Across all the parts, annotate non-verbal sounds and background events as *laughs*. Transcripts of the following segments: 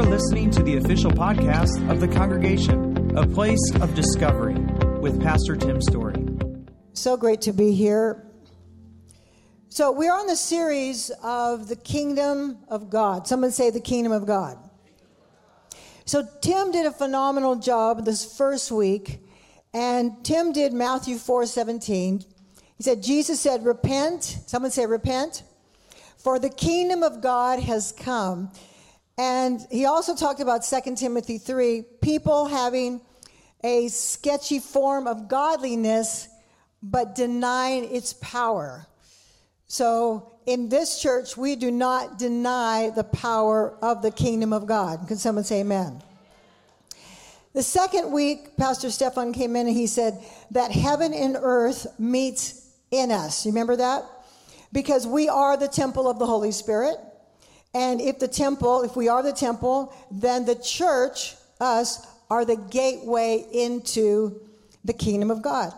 are listening to the official podcast of the congregation, a place of discovery, with Pastor Tim Storey. So great to be here. So, we're on the series of the kingdom of God. Someone say the kingdom of God. So, Tim did a phenomenal job this first week, and Tim did Matthew 4 17. He said, Jesus said, Repent. Someone say, Repent. For the kingdom of God has come. And he also talked about 2 Timothy 3 people having a sketchy form of godliness, but denying its power. So in this church, we do not deny the power of the kingdom of God. Can someone say amen? The second week, Pastor Stefan came in and he said that heaven and earth meets in us. You remember that? Because we are the temple of the Holy Spirit. And if the temple, if we are the temple, then the church, us, are the gateway into the kingdom of God.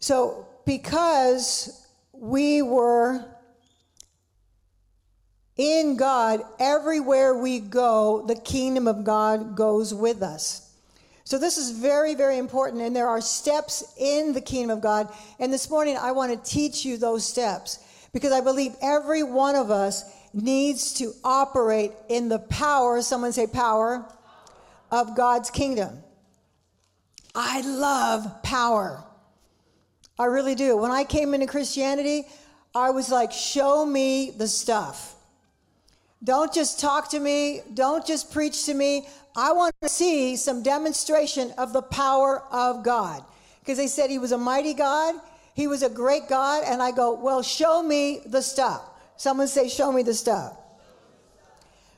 So, because we were in God, everywhere we go, the kingdom of God goes with us. So, this is very, very important. And there are steps in the kingdom of God. And this morning, I want to teach you those steps because I believe every one of us needs to operate in the power, someone say power, of God's kingdom. I love power. I really do. When I came into Christianity, I was like, show me the stuff. Don't just talk to me. Don't just preach to me. I want to see some demonstration of the power of God. Because they said he was a mighty God, he was a great God. And I go, well, show me the stuff. Someone say, show me the stuff.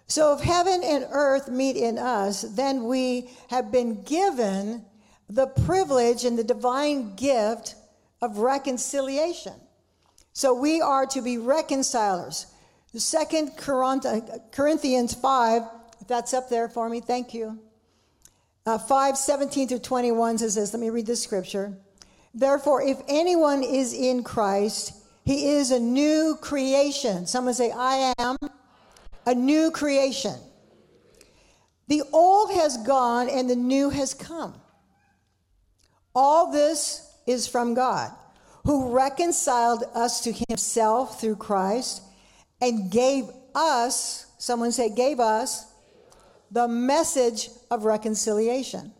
So if heaven and earth meet in us, then we have been given the privilege and the divine gift of reconciliation. So we are to be reconcilers. Second Corinthians 5, if that's up there for me, thank you. Uh, 5, 17 through 21 says this. Let me read this scripture. Therefore, if anyone is in Christ, he is a new creation. Someone say, I am a new creation. The old has gone and the new has come. All this is from God, who reconciled us to himself through Christ and gave us, someone say, gave us the message of reconciliation.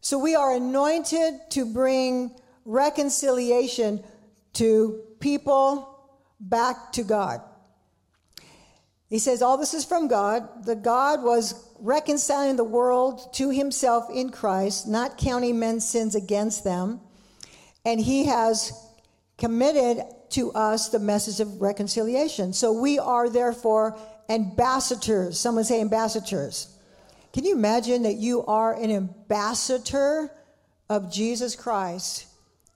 So we are anointed to bring reconciliation to people back to God. He says, All this is from God. The God was reconciling the world to himself in Christ, not counting men's sins against them and he has committed to us the message of reconciliation. So we are therefore ambassadors. Someone say ambassadors. Can you imagine that you are an ambassador of Jesus Christ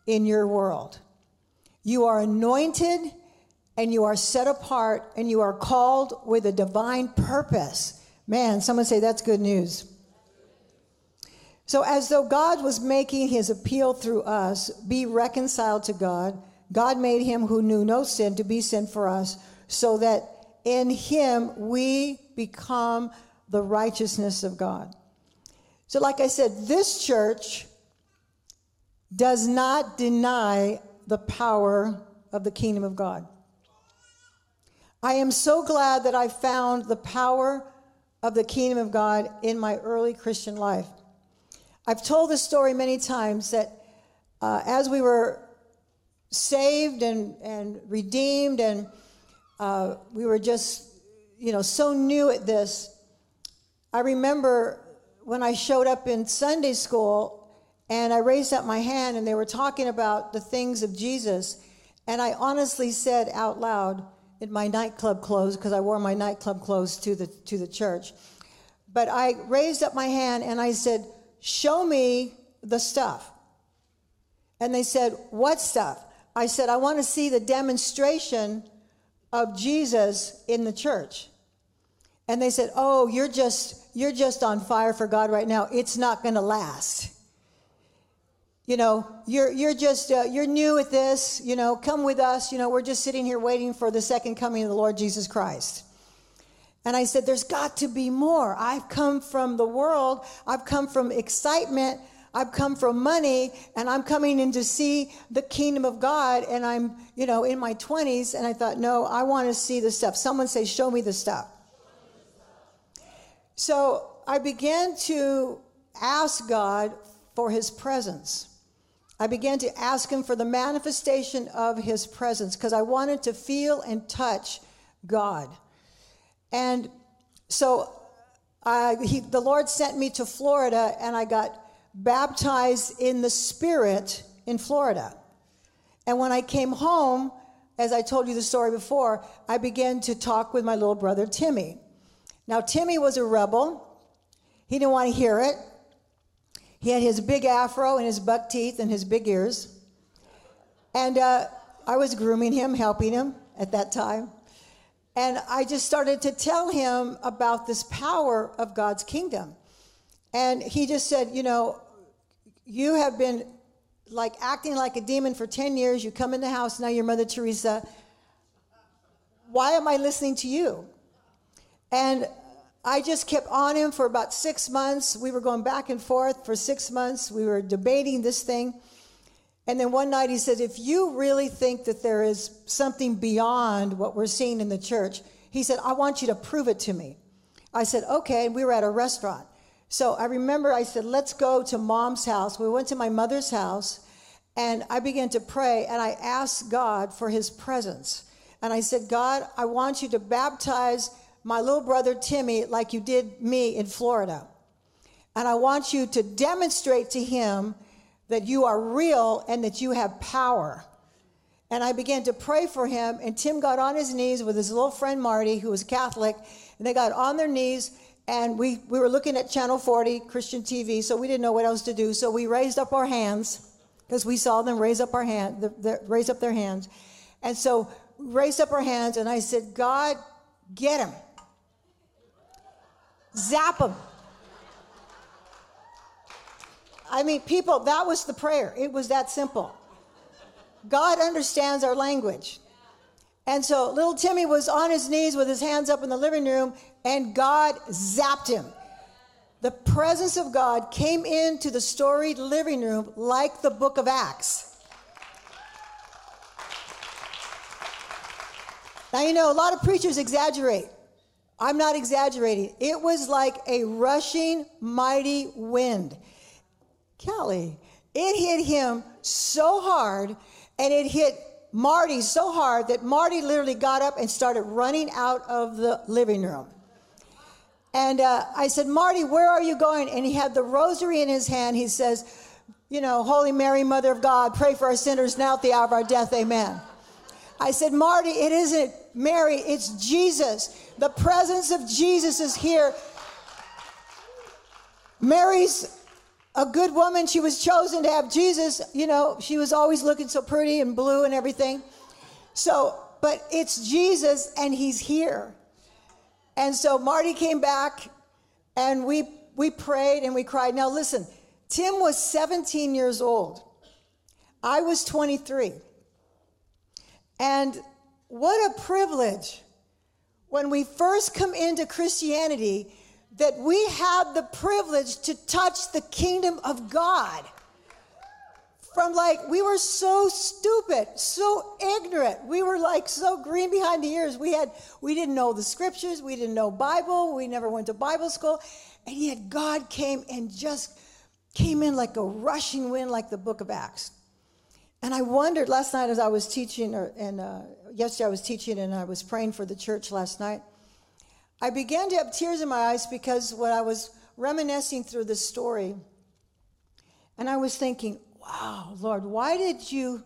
in your world? You are anointed and you are set apart and you are called with a divine purpose. Man, someone say that's good news. So, as though God was making his appeal through us, be reconciled to God, God made him who knew no sin to be sin for us, so that in him we become the righteousness of God. So, like I said, this church does not deny the power of the kingdom of God. I am so glad that I found the power of the kingdom of God in my early Christian life. I've told this story many times that uh, as we were saved and, and redeemed, and uh, we were just, you know, so new at this. I remember when I showed up in Sunday school and I raised up my hand and they were talking about the things of Jesus. And I honestly said out loud in my nightclub clothes, because I wore my nightclub clothes to the, to the church, but I raised up my hand and I said, Show me the stuff. And they said, What stuff? I said, I want to see the demonstration of Jesus in the church. And they said, "Oh, you're just you're just on fire for God right now. It's not going to last. You know, you're you're just uh, you're new at this. You know, come with us. You know, we're just sitting here waiting for the second coming of the Lord Jesus Christ." And I said, There's got to be more. I've come from the world, I've come from excitement, I've come from money, and I'm coming in to see the kingdom of God. And I'm, you know, in my 20s. And I thought, No, I want to see the stuff. Someone say, Show me the stuff. So I began to ask God for his presence. I began to ask him for the manifestation of his presence because I wanted to feel and touch God. And so uh, he, the Lord sent me to Florida, and I got baptized in the Spirit in Florida. And when I came home, as I told you the story before, I began to talk with my little brother Timmy. Now, Timmy was a rebel. He didn't want to hear it. He had his big afro and his buck teeth and his big ears. And uh, I was grooming him, helping him at that time. And I just started to tell him about this power of God's kingdom. And he just said, You know, you have been like acting like a demon for 10 years. You come in the house, now you're Mother Teresa. Why am I listening to you? And I just kept on him for about six months. We were going back and forth for six months. We were debating this thing. And then one night he said, If you really think that there is something beyond what we're seeing in the church, he said, I want you to prove it to me. I said, Okay. And we were at a restaurant. So I remember I said, Let's go to mom's house. We went to my mother's house and I began to pray and I asked God for his presence. And I said, God, I want you to baptize my little brother Timmy like you did me in Florida. And I want you to demonstrate to him that you are real and that you have power. And I began to pray for him, and Tim got on his knees with his little friend Marty, who was Catholic, and they got on their knees. And we, we were looking at Channel 40, Christian TV, so we didn't know what else to do. So we raised up our hands because we saw them raise up our hand, the, the, raise up their hands. And so raised up our hands, and I said, God, get him. Zap him. I mean, people, that was the prayer. It was that simple. God understands our language. And so little Timmy was on his knees with his hands up in the living room, and God zapped him. The presence of God came into the storied living room like the book of Acts. Now, you know, a lot of preachers exaggerate. I'm not exaggerating. It was like a rushing, mighty wind. Kelly, it hit him so hard, and it hit Marty so hard that Marty literally got up and started running out of the living room. And uh, I said, Marty, where are you going? And he had the rosary in his hand. He says, You know, Holy Mary, Mother of God, pray for our sinners now at the hour of our death. Amen. I said, Marty, it isn't Mary, it's Jesus. The presence of Jesus is here. Mary's a good woman. She was chosen to have Jesus. You know, she was always looking so pretty and blue and everything. So, but it's Jesus and he's here. And so Marty came back and we we prayed and we cried. Now listen, Tim was 17 years old. I was 23. And what a privilege when we first come into Christianity that we had the privilege to touch the kingdom of God. From like, we were so stupid, so ignorant. We were like so green behind the ears. We had, we didn't know the scriptures. We didn't know Bible. We never went to Bible school. And yet God came and just came in like a rushing wind, like the book of Acts. And I wondered last night as I was teaching, and uh, yesterday I was teaching and I was praying for the church last night. I began to have tears in my eyes because when I was reminiscing through this story, and I was thinking, wow, Lord, why did you,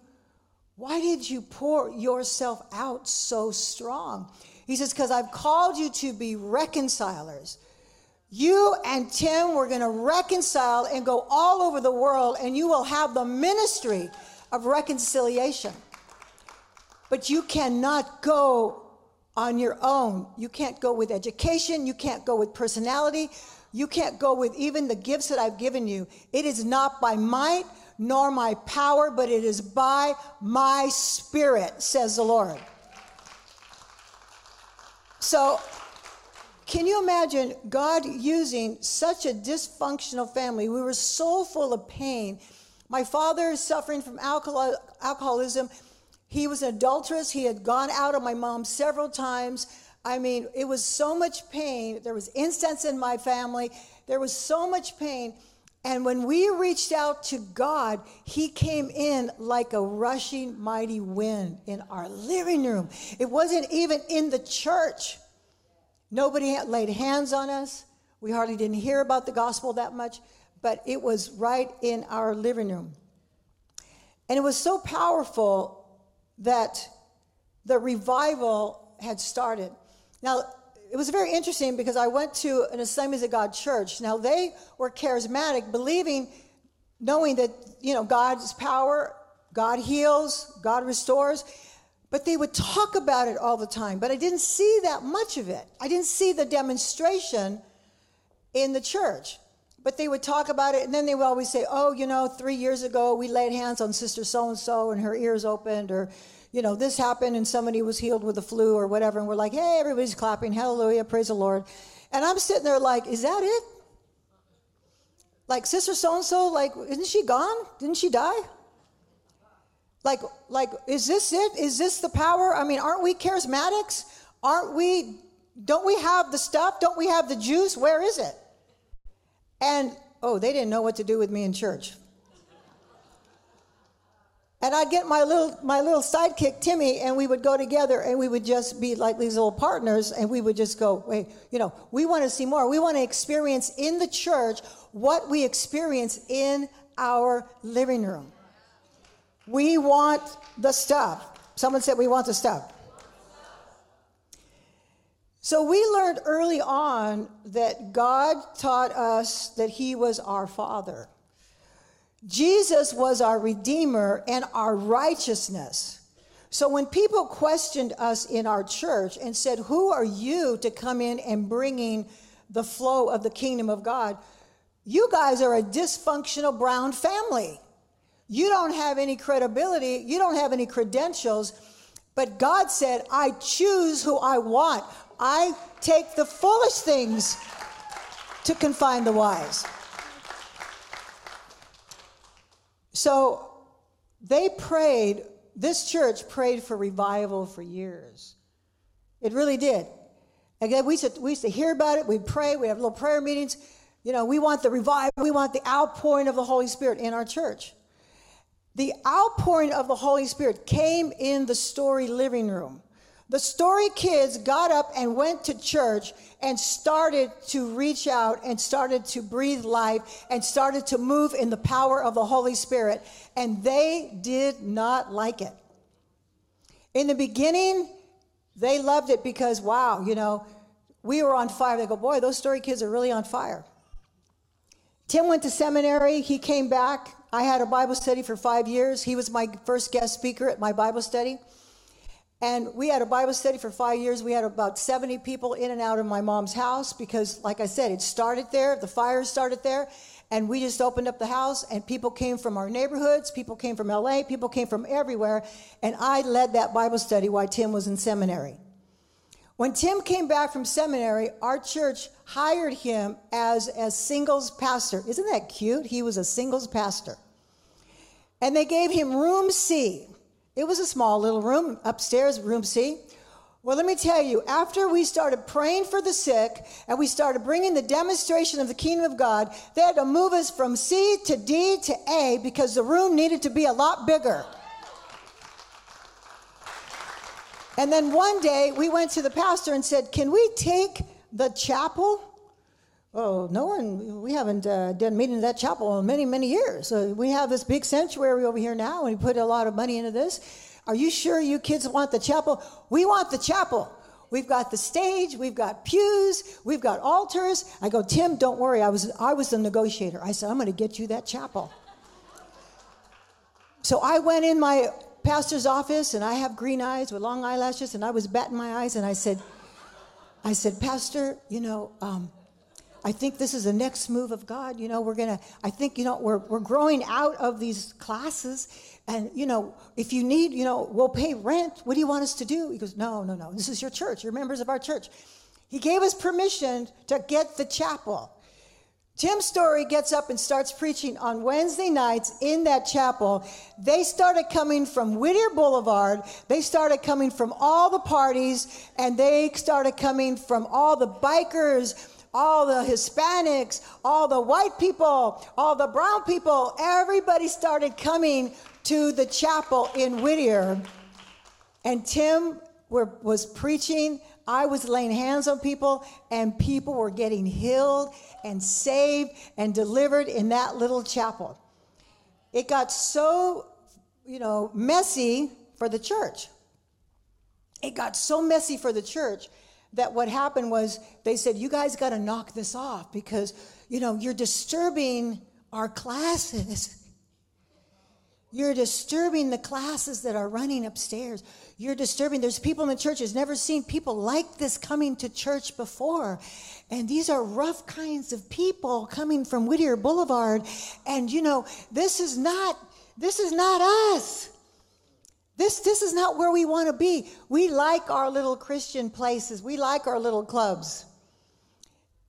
why did you pour yourself out so strong? He says, because I've called you to be reconcilers. You and Tim were going to reconcile and go all over the world, and you will have the ministry of reconciliation. But you cannot go on your own. You can't go with education. You can't go with personality. You can't go with even the gifts that I've given you. It is not by might nor my power, but it is by my spirit, says the Lord. So Can you imagine God using such a dysfunctional family? We were so full of pain. My father is suffering from alcohol, alcoholism. He was an adulteress. He had gone out on my mom several times. I mean, it was so much pain. There was incense in my family. There was so much pain. And when we reached out to God, He came in like a rushing mighty wind in our living room. It wasn't even in the church. Nobody had laid hands on us. We hardly didn't hear about the gospel that much, but it was right in our living room. And it was so powerful that the revival had started. Now, it was very interesting because I went to an Assemblies of God church. Now, they were charismatic, believing, knowing that, you know, God's power, God heals, God restores. But they would talk about it all the time. But I didn't see that much of it. I didn't see the demonstration in the church. But they would talk about it, and then they would always say, Oh, you know, three years ago we laid hands on Sister so and so, and her ears opened, or, you know, this happened, and somebody was healed with the flu, or whatever. And we're like, Hey, everybody's clapping. Hallelujah. Praise the Lord. And I'm sitting there like, Is that it? Like, Sister so and so, like, isn't she gone? Didn't she die? Like, like, is this it? Is this the power? I mean, aren't we charismatics? Aren't we, don't we have the stuff? Don't we have the juice? Where is it? And, oh, they didn't know what to do with me in church. And I'd get my little my little sidekick Timmy, and we would go together, and we would just be like these little partners, and we would just go, wait, you know, we want to see more. We want to experience in the church what we experience in our living room. We want the stuff. Someone said we want the stuff. So we learned early on that God taught us that He was our Father. Jesus was our Redeemer and our righteousness. So when people questioned us in our church and said, Who are you to come in and bringing the flow of the kingdom of God? You guys are a dysfunctional brown family. You don't have any credibility, you don't have any credentials. But God said, I choose who I want. I take the foolish things to confine the wise. So they prayed, this church prayed for revival for years. It really did. Again, we used, to, we used to hear about it, we'd pray, we have little prayer meetings. You know, we want the revival, we want the outpouring of the Holy Spirit in our church. The outpouring of the Holy Spirit came in the Storey living room. The Storey kids got up and went to church and started to reach out and started to breathe life and started to move in the power of the Holy Spirit, and they did not like it. In the beginning, they loved it because, wow, you know, we were on fire. They go, boy, those Storey kids are really on fire. Tim went to seminary. He came back. I had a Bible study for five years. He was my first guest speaker at my Bible study. And we had a Bible study for five years. We had about 70 people in and out of my mom's house because, like I said, it started there. The fire started there. And we just opened up the house, and people came from our neighborhoods. People came from LA. People came from everywhere. And I led that Bible study while Tim was in seminary. When Tim came back from seminary, our church hired him as a singles pastor. Isn't that cute? He was a singles pastor. And they gave him room C. It was a small little room upstairs, room C. Well, let me tell you, after we started praying for the sick and we started bringing the demonstration of the kingdom of God, they had to move us from C to D to A because the room needed to be a lot bigger. And then one day we went to the pastor and said, Can we take the chapel? Oh, no one, we haven't uh, done meeting in that chapel in many, many years. So we have this big sanctuary over here now, and we put a lot of money into this. Are you sure you kids want the chapel? We want the chapel. We've got the stage, we've got pews, we've got altars. I go, Tim, don't worry. I was, I was the negotiator. I said, I'm going to get you that chapel. So I went in my pastor's office and I have green eyes with long eyelashes and I was batting my eyes and I said, I said, Pastor, you know, um, I think this is the next move of God. You know, we're gonna, I think, you know, we're, we're growing out of these classes. And, you know, if you need, you know, we'll pay rent. What do you want us to do? He goes, No, no, no. This is your church. You're members of our church. He gave us permission to get the chapel. Tim Storey gets up and starts preaching on Wednesday nights in that chapel. They started coming from Whittier Boulevard. They started coming from all the parties, and they started coming from all the bikers, all the Hispanics, all the white people, all the brown people. Everybody started coming to the chapel in Whittier. And Tim were, was preaching. I was laying hands on people, and people were getting healed and saved and delivered in that little chapel. It got so, you know, messy for the church. It got so messy for the church that what happened was they said, You guys got to knock this off because, you know, you're disturbing our classes. You're disturbing the classes that are running upstairs. You're disturbing. There's people in the church who's never seen people like this coming to church before. And these are rough kinds of people coming from Whittier Boulevard. And you know, this is not this is not us. This this is not where we want to be. We like our little Christian places. We like our little clubs.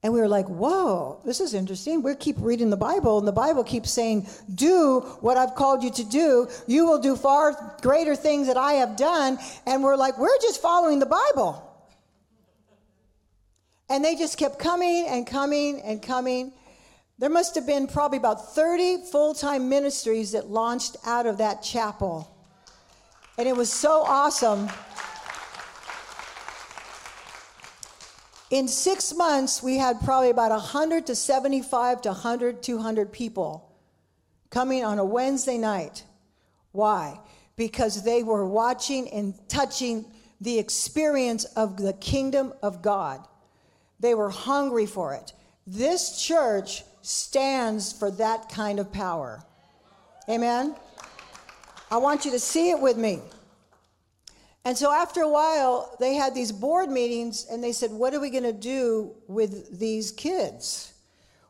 And we were like, whoa, this is interesting. We keep reading the Bible, and the Bible keeps saying, do what I've called you to do. You will do far greater things that I have done. And we're like, we're just following the Bible. And they just kept coming and coming and coming. There must have been probably about 30 full time ministries that launched out of that chapel. And it was so awesome. In six months, we had probably about 100 to 75 to 100, 200 people coming on a Wednesday night. Why? Because they were watching and touching the experience of the kingdom of God. They were hungry for it. This church stands for that kind of power. Amen? I want you to see it with me. And so after a while, they had these board meetings and they said, What are we going to do with these kids?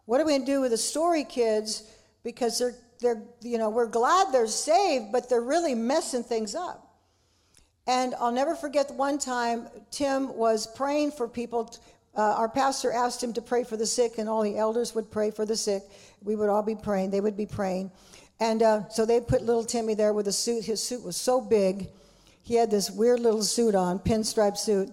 What are we going to do with the Storey kids? Because they're, they're, you know, we're glad they're saved, but they're really messing things up. And I'll never forget one time Tim was praying for people. Uh, our pastor asked him to pray for the sick, and all the elders would pray for the sick. We would all be praying. They would be praying. And uh, so they put little Timmy there with a suit. His suit was so big he had this weird little suit on, pinstripe suit,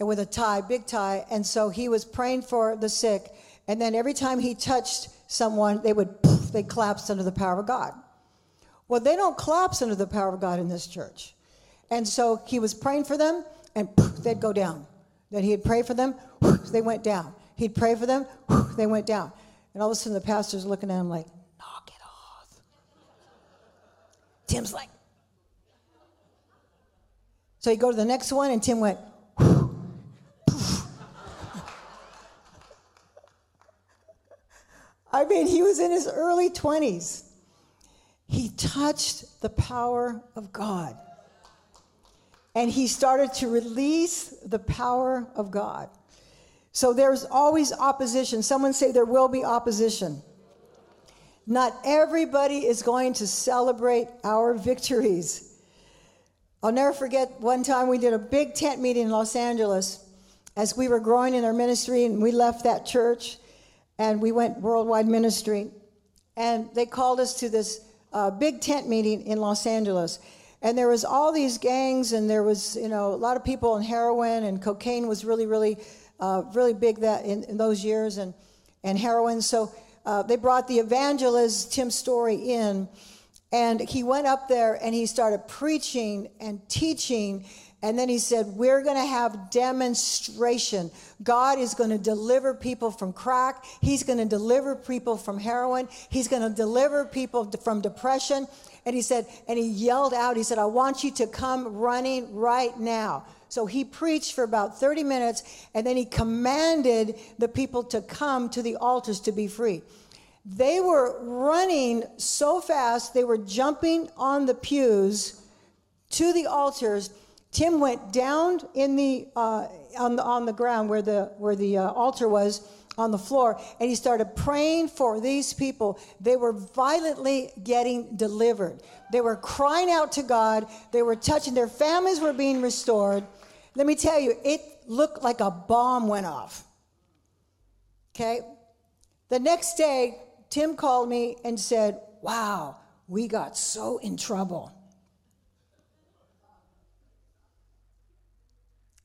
and with a tie, big tie. And so he was praying for the sick. And then every time he touched someone, they would they collapsed under the power of God. Well, they don't collapse under the power of God in this church. And so he was praying for them, and they'd go down. Then he'd pray for them, they went down. He'd pray for them, they went down. And all of a sudden, the pastor's looking at him like, knock it off. Tim's like, so you go to the next one, and Tim went, *laughs* I mean, he was in his early 20s. He touched the power of God. And he started to release the power of God. So there's always opposition. Someone say there will be opposition. Not everybody is going to celebrate our victories. I'll never forget one time we did a big tent meeting in Los Angeles as we were growing in our ministry, and we left that church and we went worldwide ministry. And they called us to this uh, big tent meeting in Los Angeles. And there was all these gangs, and there was, you know, a lot of people on heroin, and cocaine was really, really, uh, really big that in, in, those years, and, and heroin. So uh, they brought the evangelist Tim Storey in, and he went up there and he started preaching and teaching. And then he said, We're going to have demonstration. God is going to deliver people from crack. He's going to deliver people from heroin. He's going to deliver people from depression. And he said, and he yelled out, He said, I want you to come running right now. So he preached for about 30 minutes and then he commanded the people to come to the altars to be free. They were running so fast, they were jumping on the pews to the altars. Tim went down in the, uh, on, the on the ground where the, where the uh, altar was on the floor and he started praying for these people. They were violently getting delivered. They were crying out to God. They were touching, their families were being restored. Let me tell you, it looked like a bomb went off. Okay? The next day, Tim called me and said, Wow, we got so in trouble.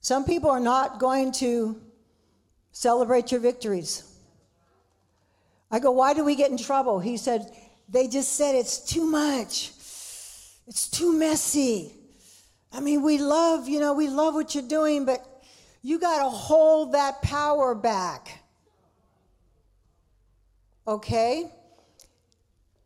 Some people are not going to celebrate your victories. I go, Why do we get in trouble? He said, They just said it's too much. It's too messy. I mean, we love, you know, we love what you're doing, but you got to hold that power back. Okay?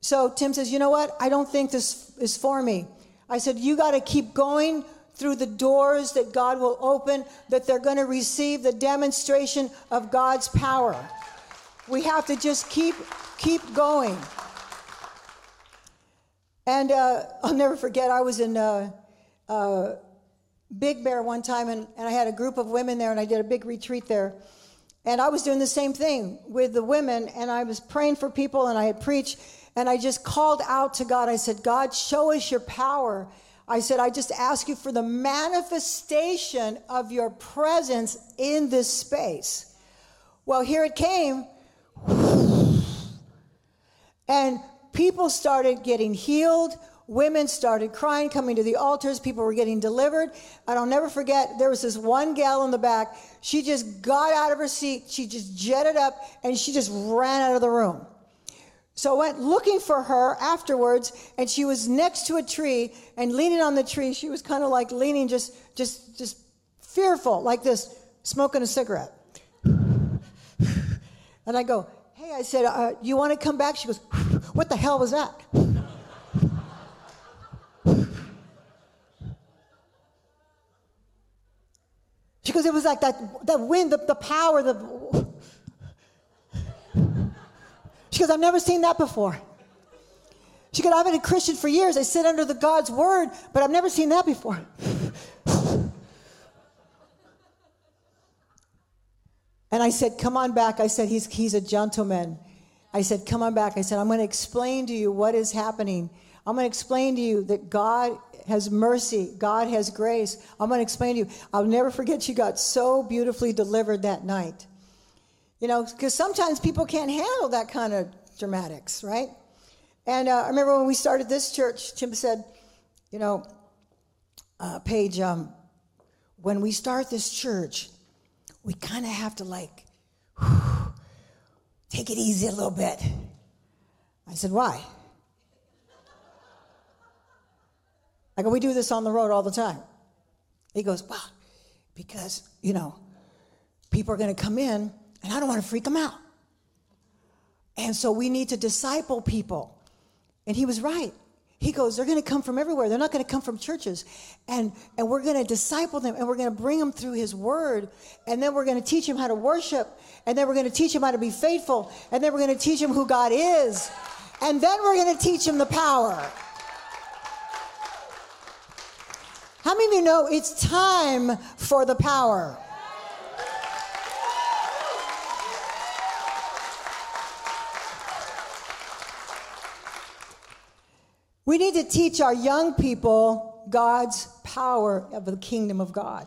So Tim says, You know what? I don't think this is for me. I said, You got to keep going through the doors that God will open, that they're going to receive the demonstration of God's power. We have to just keep keep going. And uh, I'll never forget, I was in uh, uh, Big Bear one time, and, and I had a group of women there, and I did a big retreat there. And I was doing the same thing with the women, and I was praying for people, and I had preached, and I just called out to God. I said, God, show us your power. I said, I just ask you for the manifestation of your presence in this space. Well, here it came. *sighs* And people started getting healed. Women started crying, coming to the altars. People were getting delivered. And I'll never forget, there was this one gal in the back. She just got out of her seat. She just jetted up and she just ran out of the room. So I went looking for her afterwards, and she was next to a tree and leaning on the tree. She was kind of like leaning, just, just, just fearful, like this, smoking a cigarette. And I go, Hey, I said, uh, You want to come back? She goes, What the hell was that? It was like that, that wind, the, the power, the. She goes, I've never seen that before. She goes, I've been a Christian for years. I sit under the God's word, but I've never seen that before. And I said, Come on back. I said, He's, he's a gentleman. I said, Come on back. I said, I'm going to explain to you what is happening. I'm going to explain to you that God has mercy, God has grace. I'm going to explain to you. I'll never forget she got so beautifully delivered that night. You know, because sometimes people can't handle that kind of dramatics, right? And uh, I remember when we started this church, Tim said, You know, uh, Paige, um, when we start this church, we kind of have to like whew, *sighs* take it easy a little bit. I said, Why? I go, We do this on the road all the time. He goes, Well, because, you know, people are going to come in and I don't want to freak them out. And so we need to disciple people. And he was right. He goes, they're going to come from everywhere. They're not going to come from churches. And, and we're going to disciple them and we're going to bring them through his word. And then we're going to teach them how to worship. And then we're going to teach them how to be faithful. And then we're going to teach them who God is. And then we're going to teach them the power. How many of you know it's time for the power? We need to teach our young people God's power of the kingdom of God.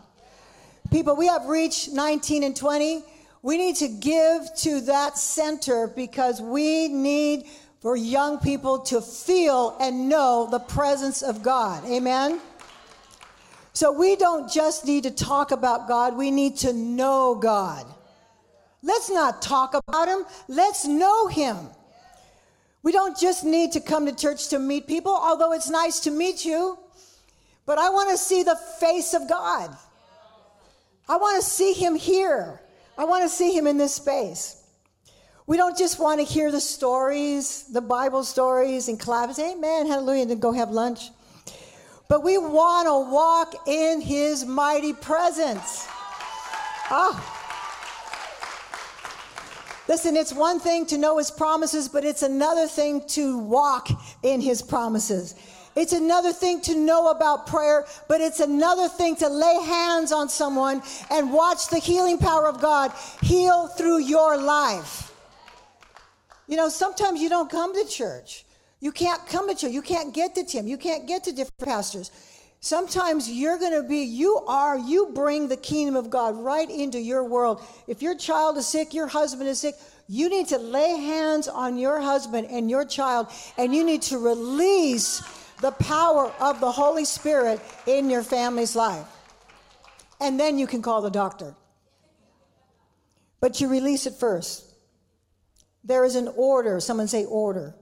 People, we have reached 19 and 20. We need to give to that center because we need for young people to feel and know the presence of God. Amen? So we don't just need to talk about God, we need to know God. Let's not talk about Him, let's know Him. We don't just need to come to church to meet people, although it's nice to meet you, but I want to see the face of God. I want to see Him here. I want to see Him in this space. We don't just want to hear the stories, the Bible stories, and clap and say, Amen, hallelujah, and then go have lunch. But we want to walk in His mighty presence. Ah. Listen, it's one thing to know his promises, but it's another thing to walk in his promises. It's another thing to know about prayer, but it's another thing to lay hands on someone and watch the healing power of God heal through your life. You know, sometimes you don't come to church. You can't come to church. You can't get to Tim. You can't get to different pastors. Sometimes you're going to be, you are, you bring the kingdom of God right into your world. If your child is sick, your husband is sick, you need to lay hands on your husband and your child, and you need to release the power of the Holy Spirit in your family's life. And then you can call the doctor. But you release it first. There is an order. Someone say order.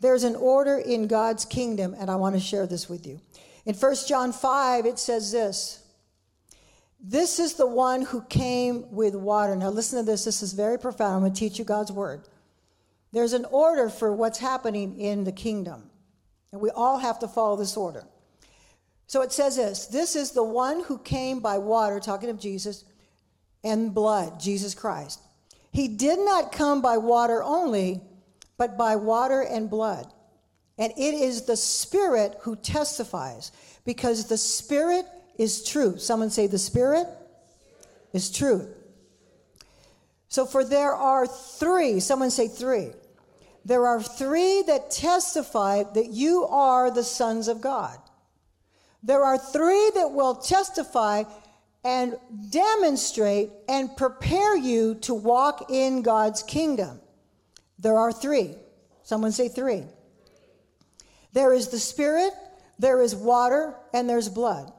There's an order in God's kingdom, and I want to share this with you. In 1 John 5, it says this This is the one who came with water. Now, listen to this. This is very profound. I'm going to teach you God's word. There's an order for what's happening in the kingdom, and we all have to follow this order. So it says this This is the one who came by water, talking of Jesus, and blood, Jesus Christ. He did not come by water only, but by water and blood. And it is the Spirit who testifies, because the Spirit is true. Someone say, The Spirit is true. So, for there are three, someone say three. There are three that testify that you are the sons of God. There are three that will testify and demonstrate and prepare you to walk in God's kingdom. There are three. Someone say three. There is the Spirit, there is water, and there's blood.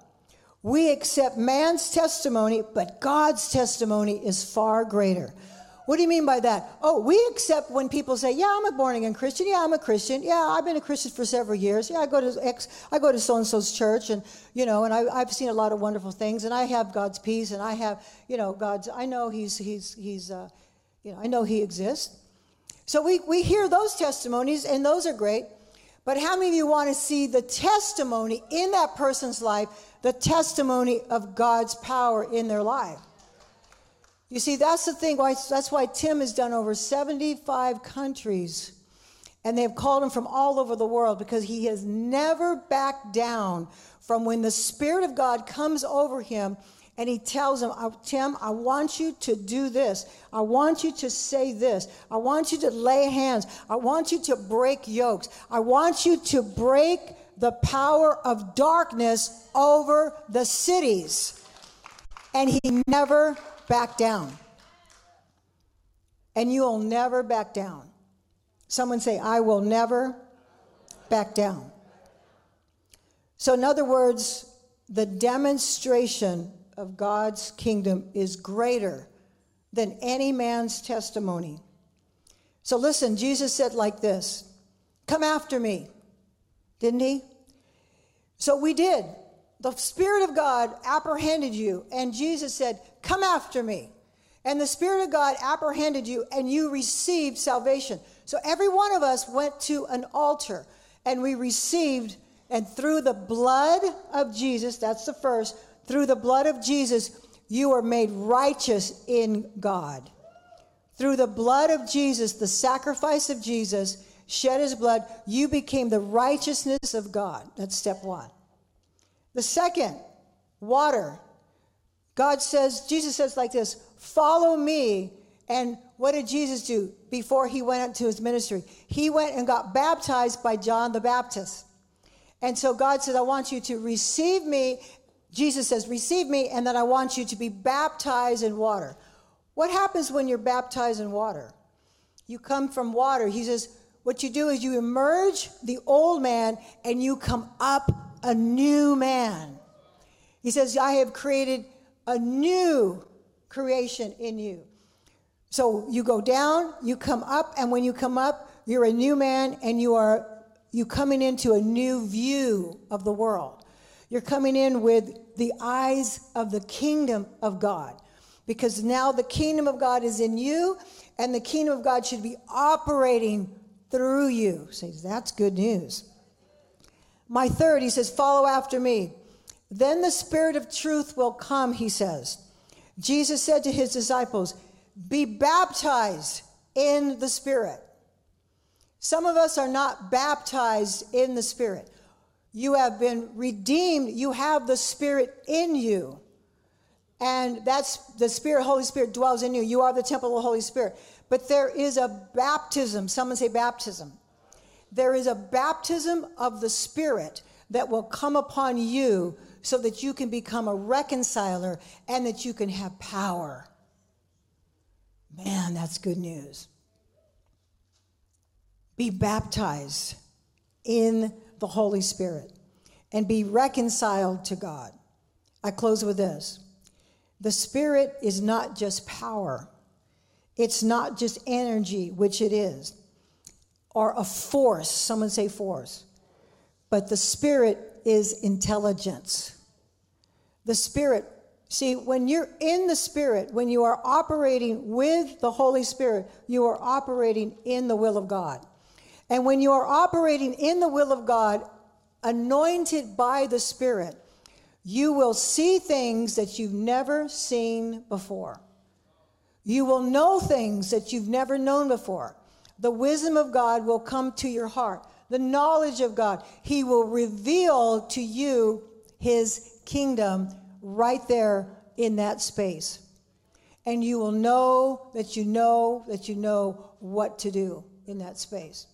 We accept man's testimony, but God's testimony is far greater. What do you mean by that? Oh, we accept when people say, "Yeah, I'm a born again Christian. Yeah, I'm a Christian. Yeah, I've been a Christian for several years. Yeah, I go to X, I go to so and so's church, and you know, and I, have seen a lot of wonderful things, and I have God's peace, and I have, you know, God's. I know He's He's He's, uh, you know, I know He exists. So we we hear those testimonies, and those are great. But how many of you want to see the testimony in that person's life, the testimony of God's power in their life? You see, that's the thing. Why, that's why Tim has done over 75 countries. And they've called him from all over the world because he has never backed down from when the Spirit of God comes over him and he tells him, Tim, I want you to do this. I want you to say this. I want you to lay hands. I want you to break yokes. I want you to break the power of darkness over the cities. And he never back down. And you will never back down. Someone say, I will never back down. So, in other words, the demonstration of God's kingdom is greater than any man's testimony. So, listen, Jesus said like this Come after me, didn't he? So we did the Spirit of God apprehended you, and Jesus said, Come after me. And the Spirit of God apprehended you, and you received salvation. So every one of us went to an altar, and we received, and through the blood of Jesus, that's the first, through the blood of Jesus, you are made righteous in God. Through the blood of Jesus, the sacrifice of Jesus, shed his blood, you became the righteousness of God. That's step one. The second, water. God says, Jesus says like this follow me. And what did Jesus do before he went into his ministry? He went and got baptized by John the Baptist. And so God says, I want you to receive me. Jesus says, receive me, and then I want you to be baptized in water. What happens when you're baptized in water? You come from water. He says, what you do is you emerge the old man and you come up a new man. He says, I have created a new creation in you. So you go down, you come up, and when you come up, you're a new man and you are you coming into a new view of the world. You're coming in with the eyes of the kingdom of God. Because now the kingdom of God is in you, and the kingdom of God should be operating through you. Say, that's good news. My third, he says, follow after me. Then the Spirit of truth will come, he says. Jesus said to his disciples, Be baptized in the Spirit. Some of us are not baptized in the Spirit. You have been redeemed, you have the Spirit in you. And that's the Spirit, Holy Spirit dwells in you. You are the temple of the Holy Spirit. But there is a baptism. Someone say baptism. There is a baptism of the Spirit that will come upon you so that you can become a reconciler and that you can have power. Man, that's good news. Be baptized in the Holy Spirit and be reconciled to God. I close with this the Spirit is not just power, it's not just energy, which it is, or a force. Someone say force. But the Spirit is intelligence. The Spirit, see, when you're in the Spirit, when you are operating with the Holy Spirit, you are operating in the will of God. And when you are operating in the will of God, anointed by the Spirit, you will see things that you've never seen before. You will know things that you've never known before. The wisdom of God will come to your heart, the knowledge of God. He will reveal to you his kingdom right there in that space. And you will know that you know that you know what to do in that space.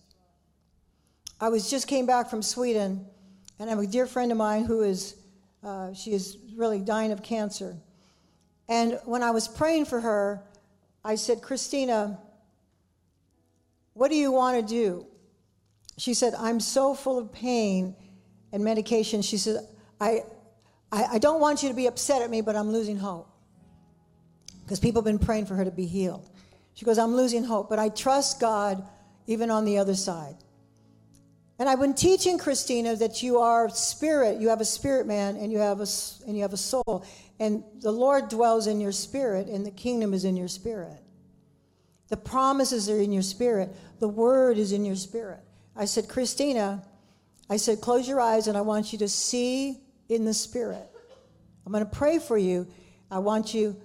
I was just came back from Sweden, and I have a dear friend of mine who is, uh, she is really dying of cancer. And when I was praying for her, I said, Christina, what do you want to do? She said, I'm so full of pain and medication. She said, I, I, I don't want you to be upset at me, but I'm losing hope. Because people have been praying for her to be healed. She goes, I'm losing hope, but I trust God even on the other side. And I've been teaching Christina that you are spirit, you have a spirit man, and you have a, and you have a soul. And the Lord dwells in your spirit, and the kingdom is in your spirit. The promises are in your spirit, the word is in your spirit. I said, Christina, I said, close your eyes, and I want you to see in the spirit. I'm going to pray for you. I want you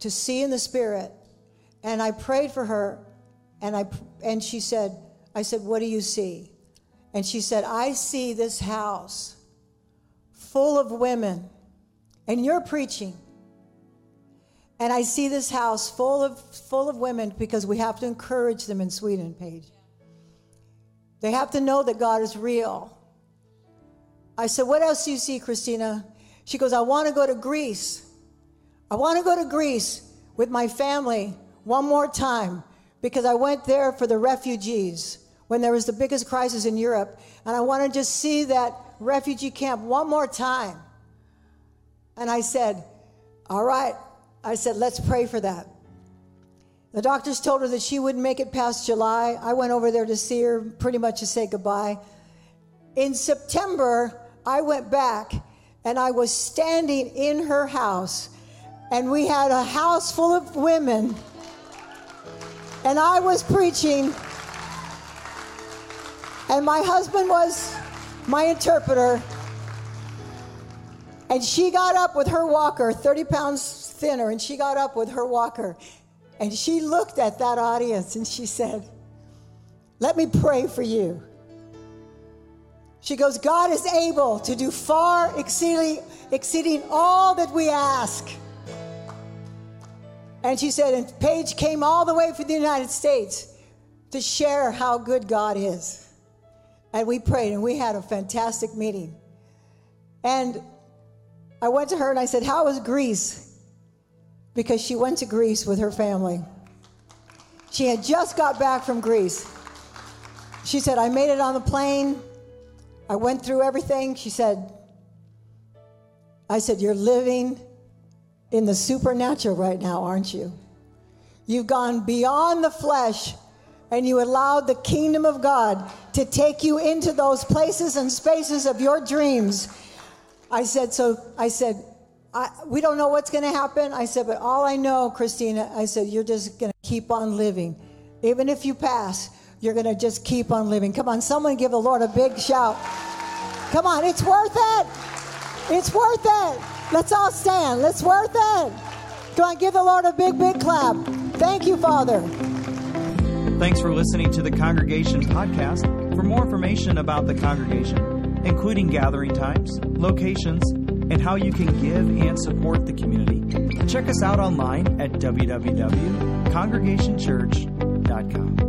to see in the spirit. And I prayed for her, and, I, and she said, I said, What do you see? And she said, I see this house full of women, and you're preaching. And I see this house full of, full of women because we have to encourage them in Sweden, Paige. They have to know that God is real. I said, What else do you see, Christina? She goes, I want to go to Greece. I want to go to Greece with my family one more time because I went there for the refugees when there was the biggest crisis in Europe. And I want to just see that refugee camp one more time. And I said, All right. I said, Let's pray for that. The doctors told her that she wouldn't make it past July. I went over there to see her pretty much to say goodbye. In September, I went back and I was standing in her house, and we had a house full of women, and I was preaching and my husband was my interpreter. And she got up with her walker, 30 pounds thinner, and she got up with her walker. And she looked at that audience and she said, Let me pray for you. She goes, God is able to do far exceeding, exceeding all that we ask. And she said, and Paige came all the way from the United States to share how good God is. And we prayed and we had a fantastic meeting. And I went to her and I said, How was Greece? Because she went to Greece with her family. She had just got back from Greece. She said, I made it on the plane. I went through everything. She said, I said, You're living in the supernatural right now, aren't you? You've gone beyond the flesh and you allowed the kingdom of God to take you into those places and spaces of your dreams. I said, so I said, I, we don't know what's going to happen. I said, but all I know, Christina, I said, you're just going to keep on living. Even if you pass, you're going to just keep on living. Come on, someone give the Lord a big shout. Come on, it's worth it. It's worth it. Let's all stand. It's worth it. Come on, give the Lord a big, big clap. Thank you, Father. Thanks for listening to the Congregation Podcast. For more information about the congregation, including gathering times, locations, and how you can give and support the community, check us out online at www.congregationchurch.com.